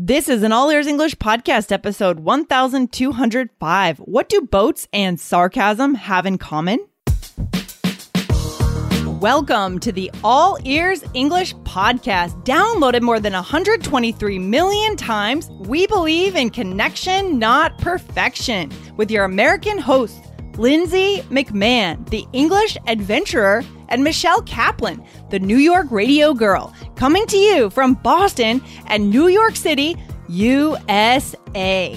This is an All Ears English podcast episode 1205. What do boats and sarcasm have in common? Welcome to the All Ears English podcast. Downloaded more than 123 million times, we believe in connection, not perfection, with your American hosts, Lindsay McMahon, the English adventurer, and Michelle Kaplan, the New York radio girl, coming to you from Boston and New York City, USA.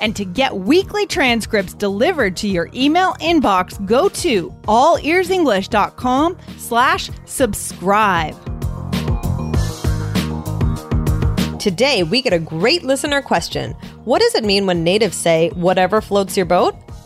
And to get weekly transcripts delivered to your email inbox, go to allearsenglish.com slash subscribe. Today, we get a great listener question. What does it mean when natives say, whatever floats your boat?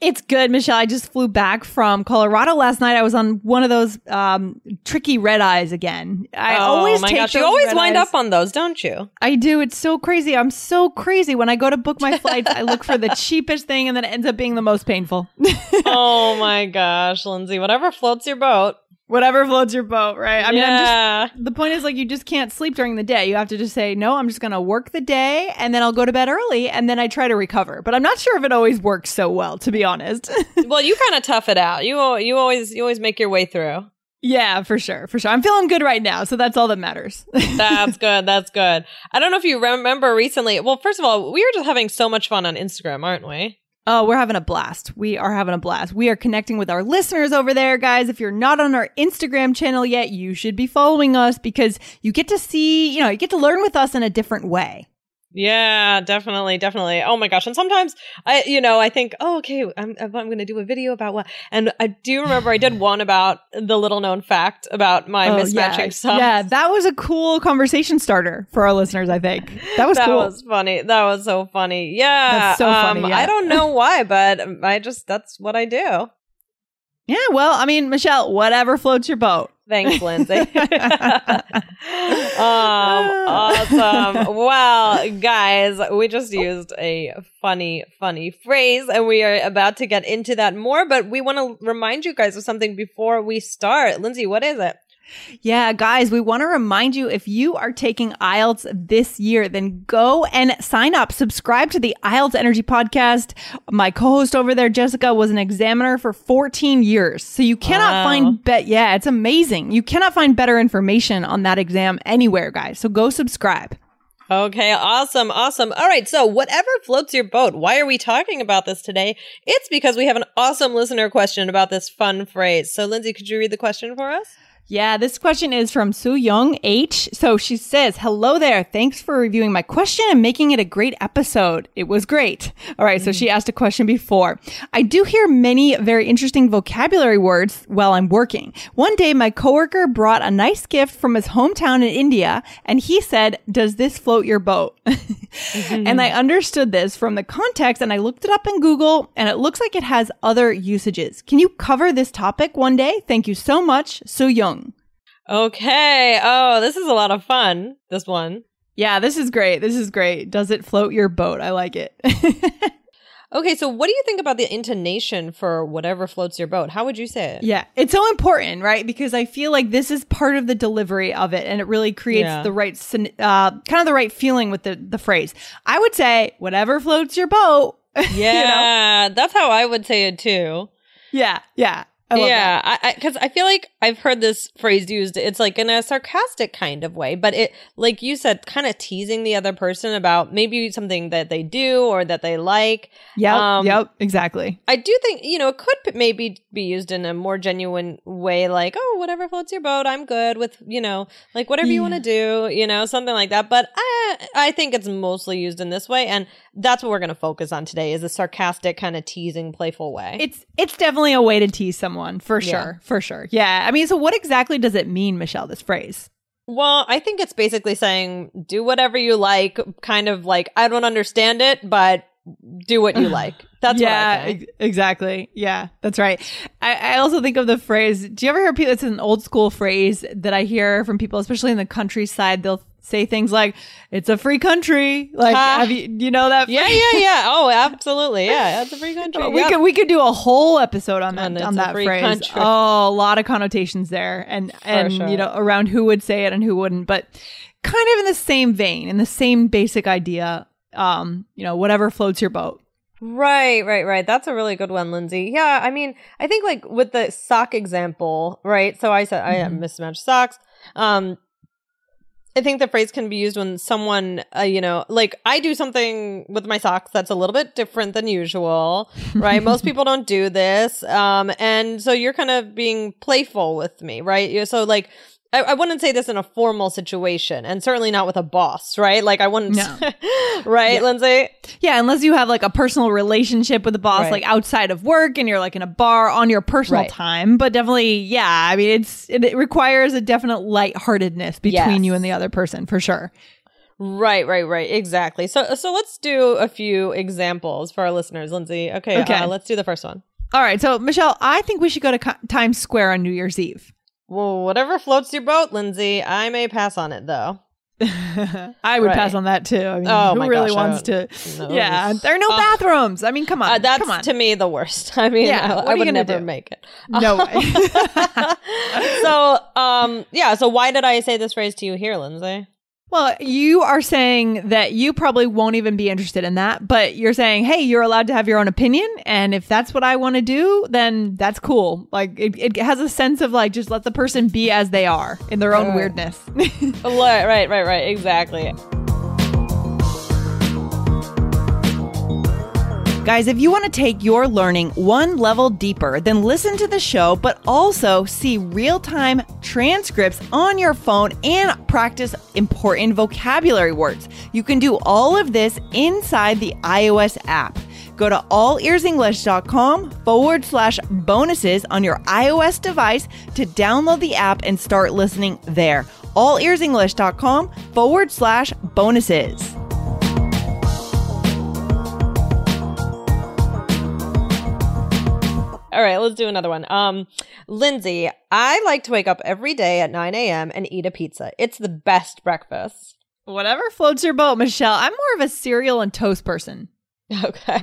It's good, Michelle. I just flew back from Colorado last night. I was on one of those um, tricky red eyes again. I oh always my take gosh, you always wind eyes. up on those, don't you? I do. It's so crazy. I'm so crazy. When I go to book my flights, I look for the cheapest thing and then it ends up being the most painful. oh my gosh, Lindsay, whatever floats your boat. Whatever floats your boat, right? I mean, I'm yeah. just the point is like you just can't sleep during the day. You have to just say, "No, I'm just going to work the day and then I'll go to bed early and then I try to recover." But I'm not sure if it always works so well, to be honest. well, you kind of tough it out. You you always you always make your way through. yeah, for sure. For sure. I'm feeling good right now, so that's all that matters. That's good. That's good. I don't know if you remember recently. Well, first of all, we were just having so much fun on Instagram, aren't we? Oh, we're having a blast. We are having a blast. We are connecting with our listeners over there, guys. If you're not on our Instagram channel yet, you should be following us because you get to see, you know, you get to learn with us in a different way. Yeah, definitely, definitely. Oh my gosh! And sometimes I, you know, I think, oh, okay, I'm I'm going to do a video about what. And I do remember I did one about the little known fact about my Oh, mismatching yeah. socks. Yeah, that was a cool conversation starter for our listeners, I think. That was cool. that cool. was funny. That was so funny. Yeah, That's so funny, um, yeah. I don't know why, but I just that's what I do. yeah, well, I mean, Michelle, whatever floats your boat. Thanks, Lindsay. um, awesome. Well, guys, we just used a funny, funny phrase, and we are about to get into that more. But we want to remind you guys of something before we start. Lindsay, what is it? Yeah, guys, we want to remind you if you are taking IELTS this year, then go and sign up. Subscribe to the IELTS Energy Podcast. My co-host over there, Jessica, was an examiner for 14 years. So you cannot Wow. find bet yeah, it's amazing. You cannot find better information on that exam anywhere, guys. So go subscribe. Okay, awesome, awesome. All right, so whatever floats your boat, why are we talking about this today? It's because we have an awesome listener question about this fun phrase. So, Lindsay, could you read the question for us? Yeah, this question is from Soo Young H. So she says, Hello there. Thanks for reviewing my question and making it a great episode. It was great. All right. So mm. she asked a question before. I do hear many very interesting vocabulary words while I'm working. One day, my coworker brought a nice gift from his hometown in India and he said, Does this float your boat? And I mm-hmm. understood this from the context and I looked it up in Google and it looks like it has other usages. Can you cover this topic one day? Thank you so much, Soo Young. Okay. Oh, this is a lot of fun. This one. Yeah, this is great. This is great. Does it float your boat? I like it. Okay, so what do you think about the intonation for whatever floats your boat? How would you say it? yeah, it's so important, right? Because I feel like this is part of the delivery of it and it really creates Yeah. the right, uh, kind of the right feeling with the, the phrase. I would say, whatever floats your boat. Yeah, You know? that's how I would say it too. Yeah, yeah. I yeah, I because I, feel like I've heard this phrase used. It's like in a sarcastic kind of way, but it, like you said, kind of teasing the other person about maybe something that they do or that they like. Yeah, Um, yep, exactly. I do think you know it could maybe be used in a more genuine way, like oh, whatever floats your boat, I'm good with you know, like whatever you want to do, you know, something like that. But I I think it's mostly used in this way, and that's what we're going to focus on today is a sarcastic kind of teasing, playful way. It's it's definitely a way to tease someone for Yeah. sure, for sure. Yeah, I mean, so what exactly does it mean, Michelle? This phrase? Well, I think it's basically saying do whatever you like, kind of like I don't understand it, but do what you like. That's yeah, what I think. ex- exactly. Yeah, that's right. I, I also think of the phrase. Do you ever hear people? It's an old school phrase that I hear from people, especially in the countryside. They'll say things like, "It's a free country." Like, have you you know that? Yeah, yeah, yeah. Oh, absolutely. Yeah, that's a free country. We Yep. could we could do a whole episode on that on that phrase. country. Oh, a lot of connotations there, and and sure. you know around who would say it and who wouldn't, but kind of in the same vein, in the same basic idea. Um, you know, whatever floats your boat. Right, right, right. That's a really good one, Lindsay. Yeah, I mean, I think like with the sock example, right? So I said I have Mhm. mismatched socks. Um, I think the phrase can be used when someone, uh, you know, like I do something with my socks that's a little bit different than usual, right? Most people don't do this. Um, and so you're kind of being playful with me, right? You- So like, I, I wouldn't say this in a formal situation and certainly not with a boss, right? Like I wouldn't, No. right, Yeah. Lindsay? Yeah, unless you have like a personal relationship with the boss, Right. like outside of work, and you're like in a bar on your personal Right. time. But definitely, yeah, I mean, it's it, it requires a definite lightheartedness between Yes. you and the other person for sure. Right, right, right. Exactly. So, so let's do a few examples for our listeners, Lindsay. Okay, Okay. Uh, let's do the first one. All right, so Michelle, I think we should go to Times Square on New Year's Eve. Well, whatever floats your boat, Lindsay. I may pass on it though. I would Right. pass on that too. I mean, Oh who really gosh, wants to? Yeah, there are no Uh, bathrooms. I mean, come on, Uh, that's come on. to me the worst. I mean, Yeah, I, what I would never do? make it. no way. so, um, yeah. So, why did I say this phrase to you here, Lindsay? Well, you are saying that you probably won't even be interested in that, but you're saying, hey, you're allowed to have your own opinion. And if that's what I want to do, then that's cool. Like, it, it has a sense of like, just let the person be as they are in their own Right. weirdness. Right, right, right, right. Exactly. Guys, if you want to take your learning one level deeper, then listen to the show, but also see real time transcripts on your phone and practice important vocabulary words. You can do all of this inside the iOS app. Go to allearsenglish.com forward slash bonuses on your iOS device to download the app and start listening there. Allearsenglish.com forward slash bonuses. All right, let's do another one. Um, Lindsay, I like to wake up every day at 9 a.m. and eat a pizza. It's the best breakfast. Whatever floats your boat, Michelle. I'm more of a cereal and toast person. Okay.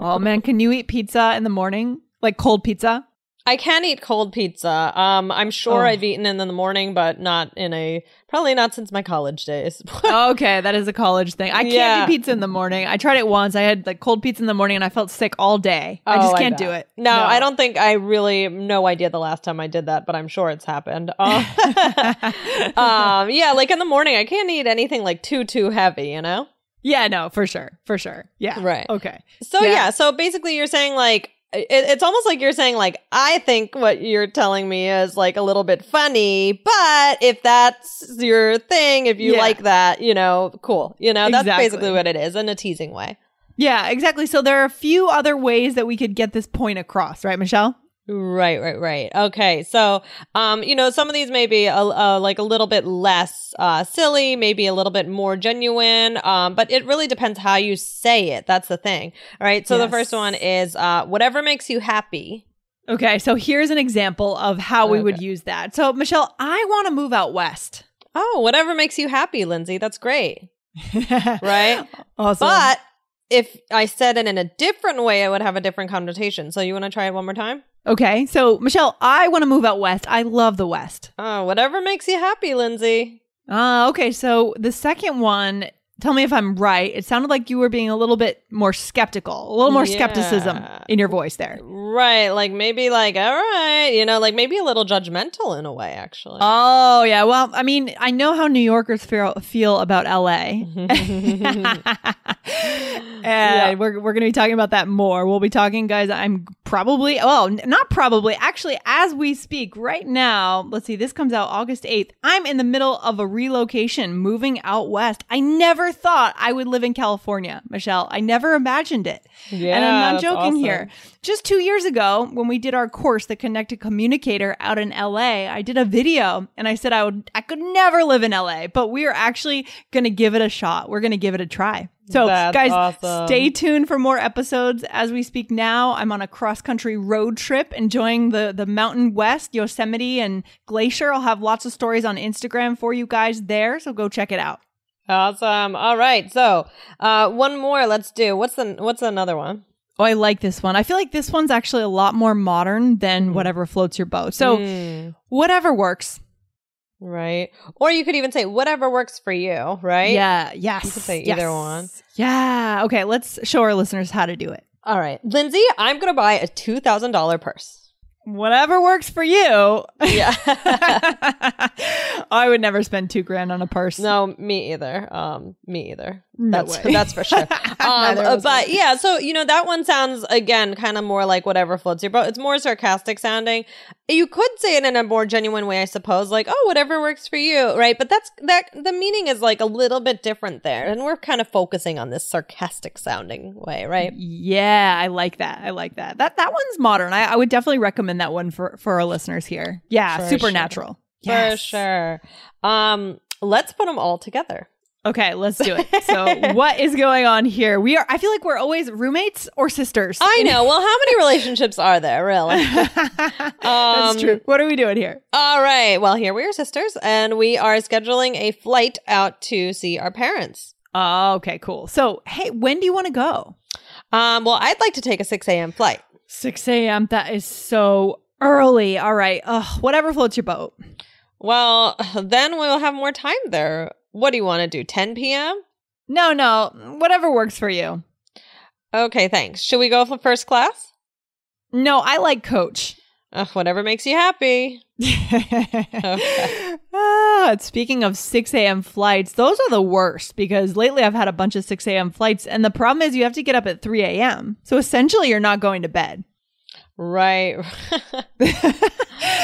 Oh man, can you eat pizza in the morning? Like cold pizza? I can eat cold pizza. Um, I'm sure Oh. I've eaten it in the morning, but not in a probably not since my college days. okay, that is a college thing. I can't Yeah. do pizza in the morning. I tried it once. I had like cold pizza in the morning and I felt sick all day. I just Oh, can't bet. do it. No, I don't think I really no idea the last time I did that, but I'm sure it's happened. Um, um, yeah, like in the morning, I can't eat anything like too too heavy, you know. Yeah, no, for sure. For sure. Yeah. Right. Okay. So Yeah. yeah. so basically, you're saying like it, it's almost like you're saying like I think what you're telling me is like a little bit funny, but if that's your thing, if you Yeah. like that, you know, cool. You know, that's basically what it is in a teasing way. Yeah, exactly. So there are a few other ways that we could get this point across, right, Michelle? Right, right, right. Okay, so um, you know, some of these may be a, a, like a little bit less uh, silly, maybe a little bit more genuine, um, but it really depends how you say it. That's the thing. All right. So the first one is uh, whatever makes you happy. Okay, so here's an example of how we would use that. So, Michelle, I want to move out west. Oh, whatever makes you happy, Lindsay. That's great, right? Awesome. But if I said it in a different way, it would have a different connotation. So you want to try it one more time? Okay, so Michelle, I want to move out west. I love the west. Oh, whatever makes you happy, Lindsay. Uh, okay, so the second one, tell me if I'm right. It sounded like you were being a little bit more skeptical, a little more skepticism in your voice there. Right. Like maybe like, all right, you know, like maybe a little judgmental in a way, actually. Oh, yeah. Well, I mean, I know how New Yorkers feel, feel about LA. and we're, we're going to be talking about that more. We'll be talking, guys. I'm probably, well, not probably, actually, as we speak right now, let's see, this comes out August 8th. I'm in the middle of a relocation, moving out west. I never thought I would live in California, Michelle. I never imagined it. yeah. and I'm not joking awesome. here. Just two years ago, when we did our course, The Connected Communicator out in LA, I did a video and I said I would I could never live in LA, but we are actually gonna give it a shot. We're gonna give it a try. So, That's guys, awesome. stay tuned for more episodes. As we speak now, I'm on a cross country road trip enjoying the, the Mountain West, Yosemite, and Glacier. I'll have lots of stories on Instagram for you guys there. So, go check it out. Awesome. All right. So, uh, one more. Let's do. What's the What's another one? Oh, I like this one. I feel like this one's actually a lot more modern than whatever floats your boat. So, Mm, whatever works. Right. Or you could even say whatever works for you. Right. Yeah. Yes. You could say yes. either one. Yeah. Okay. Let's show our listeners how to do it. All right, Lindsay. I'm gonna buy a two thousand dollar purse. Whatever works for you. Yeah. I would never spend two grand on a purse. no, me either. Um, me either. That's that's for sure. Um, Neither but yeah, so you know that one sounds again kind of more like whatever floats your boat. It's more sarcastic sounding. You could say it in a more genuine way, I suppose, like oh, whatever works for you, right? But that's that the meaning is like a little bit different there, and we're kind of focusing on this sarcastic sounding way, right? Yeah, I like that. I like that. That that one's modern. I, I would definitely recommend that one for for our listeners here. Yeah, For supernatural. For Yes. sure. Um, let's put them all together. Okay, let's do it. So, what is going on here? We are. I feel like we're always roommates or sisters. I know. Well, how many relationships are there, really? That's Um, true. What are we doing here? All right. Well, here we are, sisters, and we are scheduling a flight out to see our parents. Oh, okay, cool. So, hey, when do you want to go? Um, well, I'd like to take a 6 a.m. flight. 6 a.m. That is so early. All right. Ugh, whatever floats your boat. Well, then we'll have more time there. What do you want to do? 10 p.m.? No, no, whatever works for you. Okay, thanks. Should we go for first class? No, I like coach. Ugh, whatever makes you happy. ah, speaking of 6 a.m. flights, those are the worst because lately I've had a bunch of 6 a.m. flights, and the problem is you have to get up at 3 a.m. So essentially, you're not going to bed. Right.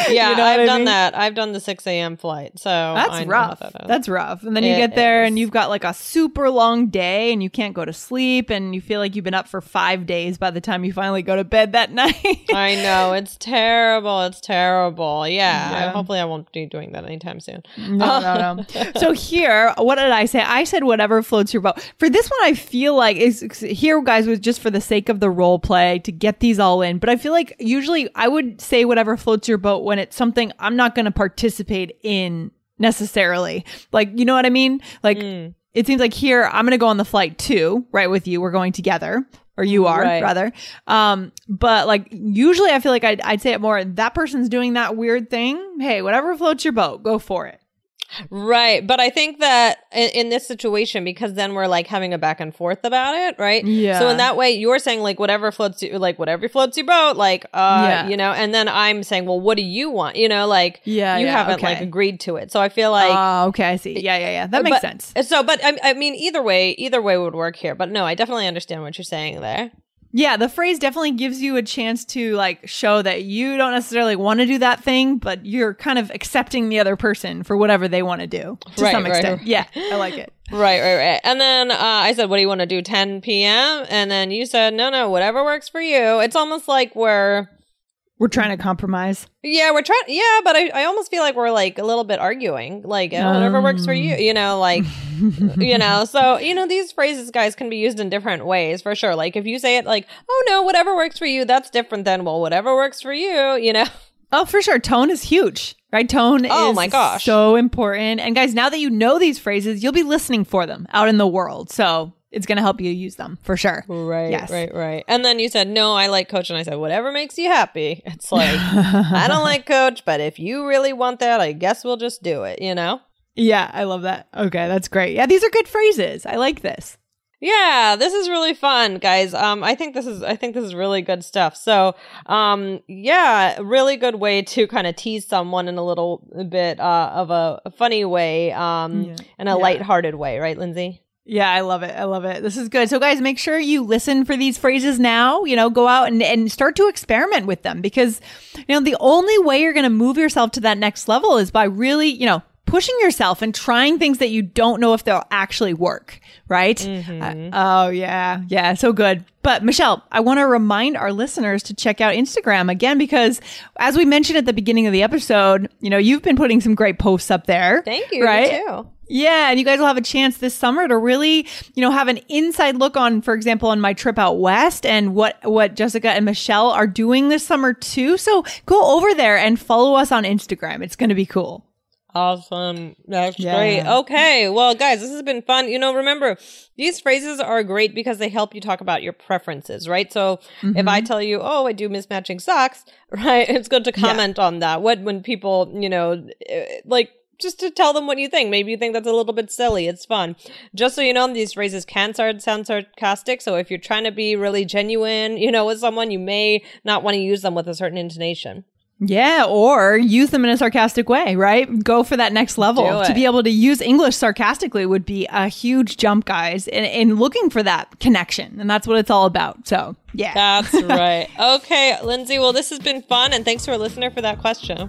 yeah, You know I've I done that. I've done the 6 a.m. flight. So That's I rough. that is. Rough. And then you It get there and you've got like a super long day and you can't go to sleep and you feel like you've been up for five days by the time you finally go to bed that night. I know. It's terrible. It's terrible. Yeah. Yeah. Hopefully, I won't be doing that anytime soon. No, no, no. so here, what did I say? I said whatever floats your boat. For this one, I feel like is here, guys, was just for the sake of the role play to get these all in. But I feel like usually I would say whatever floats your boat when it's something I'm not going to participate in necessarily. Like, you know what I mean? Like, Mm. it seems like here I'm going to go on the flight too, right? With you, we're going together. Or you are Right. rather, um, but like usually I feel like I'd, I'd say it more. That person's doing that weird thing. Hey, whatever floats your boat, go for it. Right. But I think that in, in this situation, because then we're like having a back and forth about it, right? Yeah. So in that way, you're saying like whatever floats you, like whatever floats your boat, like, uh, Yeah. you know, and then I'm saying, well, what do you want? You know, like, Yeah, you yeah, haven't like agreed to it. So I feel like, Oh, okay. I see. Yeah, yeah, yeah. That makes but- sense. So, but I, I mean, either way, either way would work here. But no, I definitely understand what you're saying there. Yeah, the phrase definitely gives you a chance to like show that you don't necessarily want to do that thing, but you're kind of accepting the other person for whatever they want to do to Right, some right, extent. right. Yeah, I like it. Right, right, right. And then uh, I said, "What do you want to do?" 10 p.m. And then you said, "No, no, whatever works for you." It's almost like we're, We're trying to compromise. yeah, we're trying, yeah, but I, I almost feel like we're like a little bit arguing, like uh, whatever works for you, you know, like, you know. So you know, these phrases, guys, can be used in different ways for sure. Like if you say it like, "Oh no, whatever works for you," that's different than well, whatever works for you, you know. Oh, for sure. Tone is huge, right? Tone Oh is my gosh. so important. And guys, now that you know these phrases, you'll be listening for them out in the world. So it's going to help you use them for sure. Right, Yes. right, right. And then you said, no, I like coach. And I said, whatever makes you happy. It's like, I don't like coach, but if you really want that, I guess we'll just do it, you know? Yeah, I love that. Okay, that's great. Yeah, these are good phrases. I like this. Yeah, this is really fun, guys. Um, I think this is I think this is really good stuff. So, um, yeah, really good way to kind of tease someone in a little bit uh, of a, funny way, um, Yeah. in a Yeah. lighthearted way, right, Lindsay? Yeah, I love it. I love it. This is good. So, guys, make sure you listen for these phrases now. You know, go out and, and start to experiment with them because, you know, the only way you're going to move yourself to that next level is by really, you know, pushing yourself and trying things that you don't know if they'll actually work, right? Mm-hmm. Uh, oh, yeah. Yeah. So good. But Michelle, I want to remind our listeners to check out Instagram again because as we mentioned at the beginning of the episode, you know, you've been putting some great posts up there. Thank you. Right? You too. Yeah, and you guys will have a chance this summer to really, you know, have an inside look on, for example, on my trip out west and what what Jessica and Michelle are doing this summer too. So go over there and follow us on Instagram. It's going to be cool. Awesome. That's Yeah. great. Okay. Well, guys, this has been fun. You know, remember, these phrases are great because they help you talk about your preferences, right? So if I tell you, oh, I do mismatching socks, right? It's good to comment on that. What, when people, you know, eh, like, just to tell them what you think. Maybe you think that's a little bit silly. It's fun. Just so you know, these phrases can start sound sarcastic. So if you're trying to be really genuine, you know, with someone, you may not want to use them with a certain intonation. Yeah, or use them in a sarcastic way, right? Go for that next level. To be able to use English sarcastically would be a huge jump, guys, in, in looking for that connection. And that's what it's all about. So, yeah. That's right. Okay, Lindsay. Well, this has been fun, and thanks to our listener for that question.